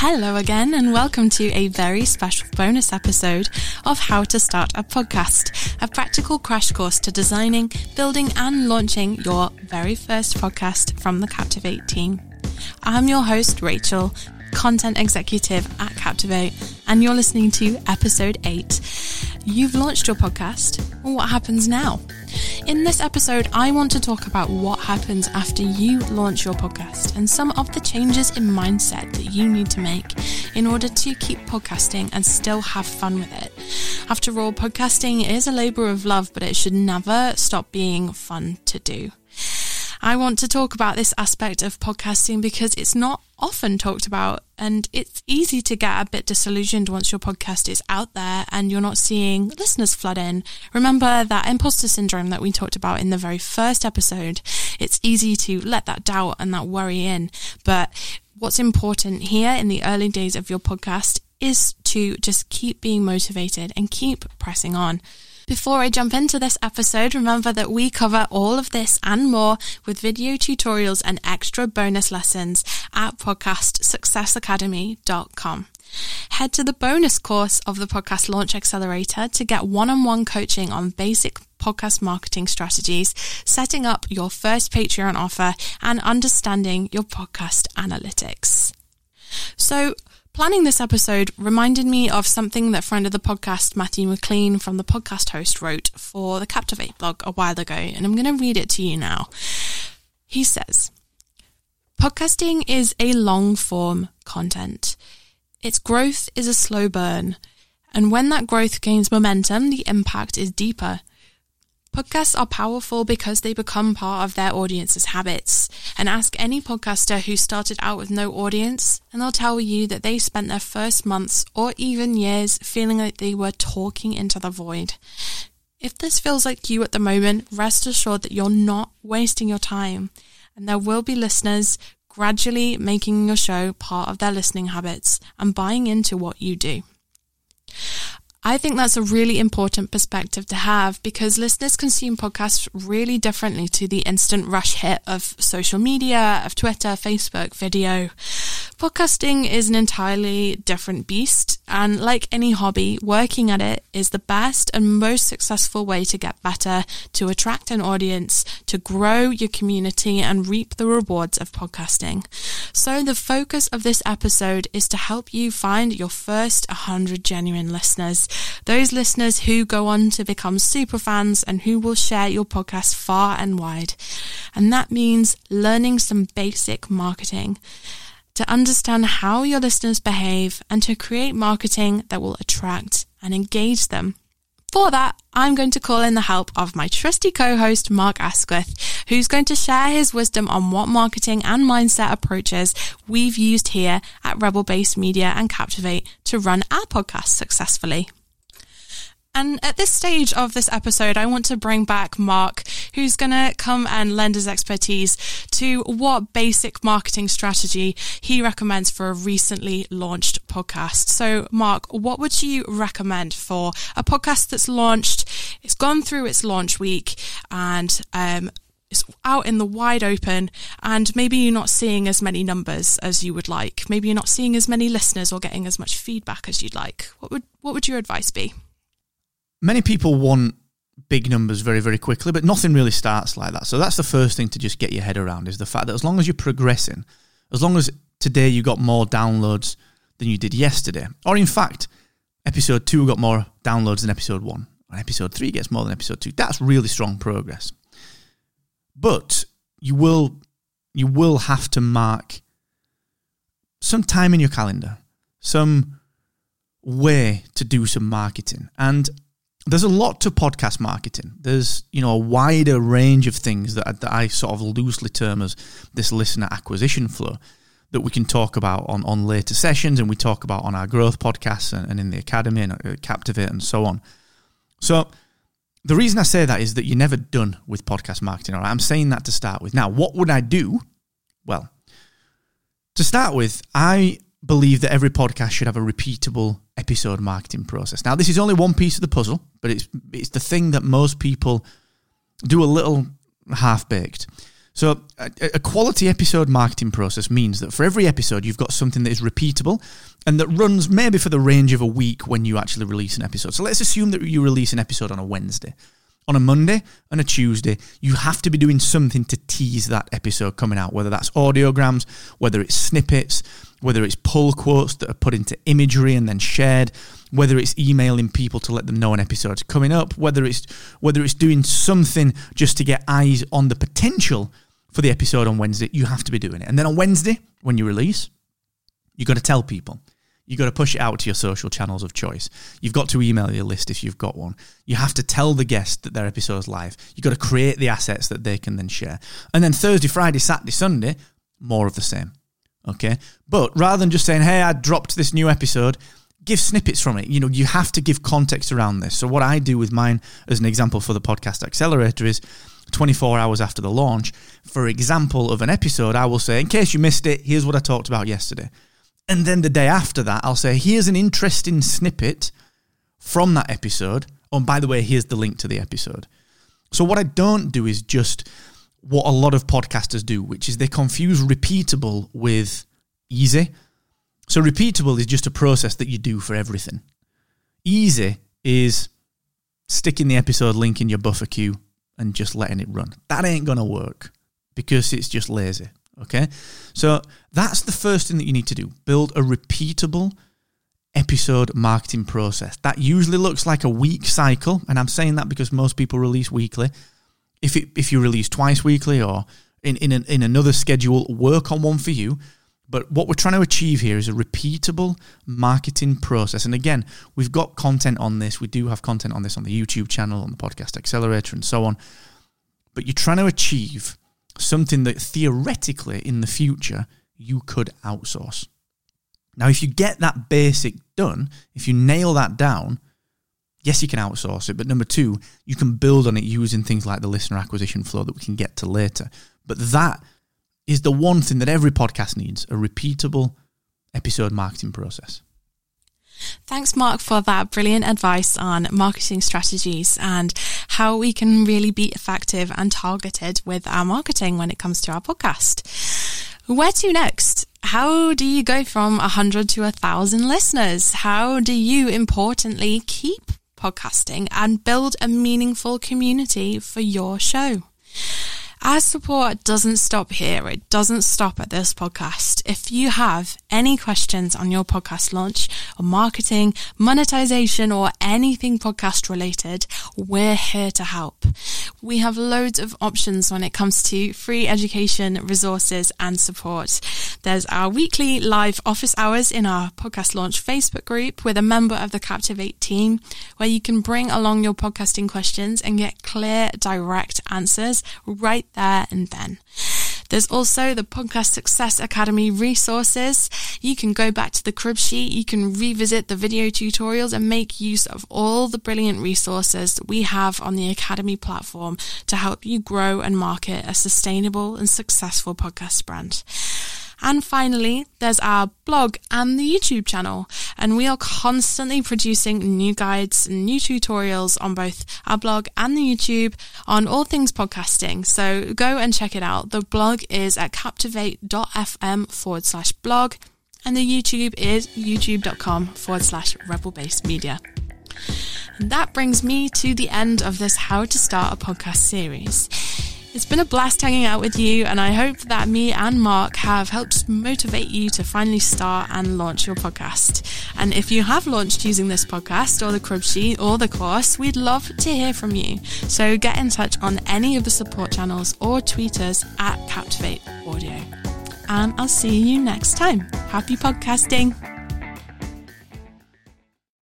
Hello again, and welcome to a very special bonus episode of How to Start a Podcast, a practical crash course to designing, building, and launching your very first podcast from the Captivate team. I'm your host, Rachel, content executive at Captivate, and you're listening to episode 8. You've launched your podcast. What happens now? In this episode, I want to talk about what happens after you launch your podcast and some of the changes in mindset that you need to make in order to keep podcasting and still have fun with it. After all, podcasting is a labor of love, but it should never stop being fun to do. I want to talk about this aspect of podcasting because it's not often talked about and it's easy to get a bit disillusioned once your podcast is out there and you're not seeing listeners flood in. Remember that imposter syndrome that we talked about in the very first episode. It's easy to let that doubt and that worry in, but what's important here in the early days of your podcast is to just keep being motivated and keep pressing on. Before I jump into this episode, remember that we cover all of this and more with video tutorials and extra bonus lessons at podcastsuccessacademy.com. Head to the bonus course of the Podcast Launch Accelerator to get one on one coaching on basic podcast marketing strategies, setting up your first Patreon offer, and understanding your podcast analytics. So, Planning this episode reminded me of something that friend of the podcast, Matthew McLean from the podcast host, wrote for the Captivate blog a while ago, and I'm going to read it to you now. He says, Podcasting is a long form content. Its growth is a slow burn, and when that growth gains momentum, the impact is deeper. Podcasts are powerful because they become part of their audience's habits. And ask any podcaster who started out with no audience, and they'll tell you that they spent their first months or even years feeling like they were talking into the void. If this feels like you at the moment, rest assured that you're not wasting your time. And there will be listeners gradually making your show part of their listening habits and buying into what you do. I think that's a really important perspective to have because listeners consume podcasts really differently to the instant rush hit of social media, of Twitter, Facebook, video. Podcasting is an entirely different beast, and like any hobby, working at it is the best and most successful way to get better, to attract an audience, to grow your community, and reap the rewards of podcasting. So, the focus of this episode is to help you find your first 100 genuine listeners, those listeners who go on to become super fans and who will share your podcast far and wide. And that means learning some basic marketing to understand how your listeners behave and to create marketing that will attract and engage them. For that, I'm going to call in the help of my trusty co-host, Mark Asquith, who's going to share his wisdom on what marketing and mindset approaches we've used here at Rebel Base Media and Captivate to run our podcast successfully. And at this stage of this episode, I want to bring back Mark, who's going to come and lend his expertise to what basic marketing strategy he recommends for a recently launched podcast. So, Mark, what would you recommend for a podcast that's launched? It's gone through its launch week and, um, it's out in the wide open and maybe you're not seeing as many numbers as you would like. Maybe you're not seeing as many listeners or getting as much feedback as you'd like. What would what would your advice be? Many people want big numbers very, very quickly, but nothing really starts like that. So that's the first thing to just get your head around is the fact that as long as you're progressing, as long as today you got more downloads than you did yesterday, or in fact, episode two got more downloads than episode one, or episode three gets more than episode two, that's really strong progress. But you will you will have to mark some time in your calendar, some way to do some marketing. And there's a lot to podcast marketing. There's you know a wider range of things that I, that I sort of loosely term as this listener acquisition flow that we can talk about on, on later sessions and we talk about on our growth podcasts and, and in the academy and uh, Captivate and so on. So the reason I say that is that you're never done with podcast marketing. All right, I'm saying that to start with. Now, what would I do? Well, to start with, I believe that every podcast should have a repeatable episode marketing process. Now, this is only one piece of the puzzle, but it's it's the thing that most people do a little half baked. So, a, a, quality episode marketing process means that for every episode, you've got something that is repeatable and that runs maybe for the range of a week when you actually release an episode. So, let's assume that you release an episode on a Wednesday. On a Monday and a Tuesday, you have to be doing something to tease that episode coming out, whether that's audiograms, whether it's snippets, whether it's pull quotes that are put into imagery and then shared, whether it's emailing people to let them know an episode's coming up, whether it's whether it's doing something just to get eyes on the potential for the episode on Wednesday, you have to be doing it. And then on Wednesday, when you release, you've got to tell people. You've got to push it out to your social channels of choice. You've got to email your list if you've got one. You have to tell the guest that their episode's live. You've got to create the assets that they can then share. And then Thursday, Friday, Saturday, Sunday, more of the same. Okay. But rather than just saying, hey, I dropped this new episode, give snippets from it. You know, you have to give context around this. So, what I do with mine, as an example for the podcast accelerator, is 24 hours after the launch, for example of an episode, I will say, in case you missed it, here's what I talked about yesterday. And then the day after that, I'll say, here's an interesting snippet from that episode. Oh, and by the way, here's the link to the episode. So, what I don't do is just what a lot of podcasters do, which is they confuse repeatable with easy. So, repeatable is just a process that you do for everything. Easy is sticking the episode link in your buffer queue and just letting it run. That ain't going to work because it's just lazy. Okay. So, that's the first thing that you need to do build a repeatable episode marketing process. That usually looks like a week cycle. And I'm saying that because most people release weekly if it, if you release twice weekly or in in, an, in another schedule, work on one for you. But what we're trying to achieve here is a repeatable marketing process. And again, we've got content on this. We do have content on this on the YouTube channel, on the Podcast Accelerator, and so on. But you're trying to achieve something that theoretically in the future you could outsource. Now, if you get that basic done, if you nail that down, yes, you can outsource it, but number two, you can build on it using things like the listener acquisition flow that we can get to later. But that is the one thing that every podcast needs a repeatable episode marketing process. Thanks, Mark, for that brilliant advice on marketing strategies and how we can really be effective and targeted with our marketing when it comes to our podcast. Where to next? How do you go from 100 to 1,000 listeners? How do you importantly keep podcasting and build a meaningful community for your show. Our support doesn't stop here. It doesn't stop at this podcast. If you have any questions on your podcast launch or marketing, monetization, or anything podcast related, we're here to help. We have loads of options when it comes to free education, resources, and support. There's our weekly live office hours in our podcast launch Facebook group with a member of the Captivate team, where you can bring along your podcasting questions and get clear, direct answers right there and then. There's also the Podcast Success Academy resources. You can go back to the crib sheet, you can revisit the video tutorials and make use of all the brilliant resources we have on the Academy platform to help you grow and market a sustainable and successful podcast brand. And finally, there's our blog and the YouTube channel. And we are constantly producing new guides and new tutorials on both our blog and the YouTube on all things podcasting. So go and check it out. The blog is at captivate.fm forward slash blog. And the YouTube is youtube.com forward slash rebel base media. And that brings me to the end of this How to Start a Podcast series. It's been a blast hanging out with you, and I hope that me and Mark have helped motivate you to finally start and launch your podcast. And if you have launched using this podcast or the crib sheet or the course, we'd love to hear from you. So get in touch on any of the support channels or tweet us at Captivate Audio. And I'll see you next time. Happy podcasting!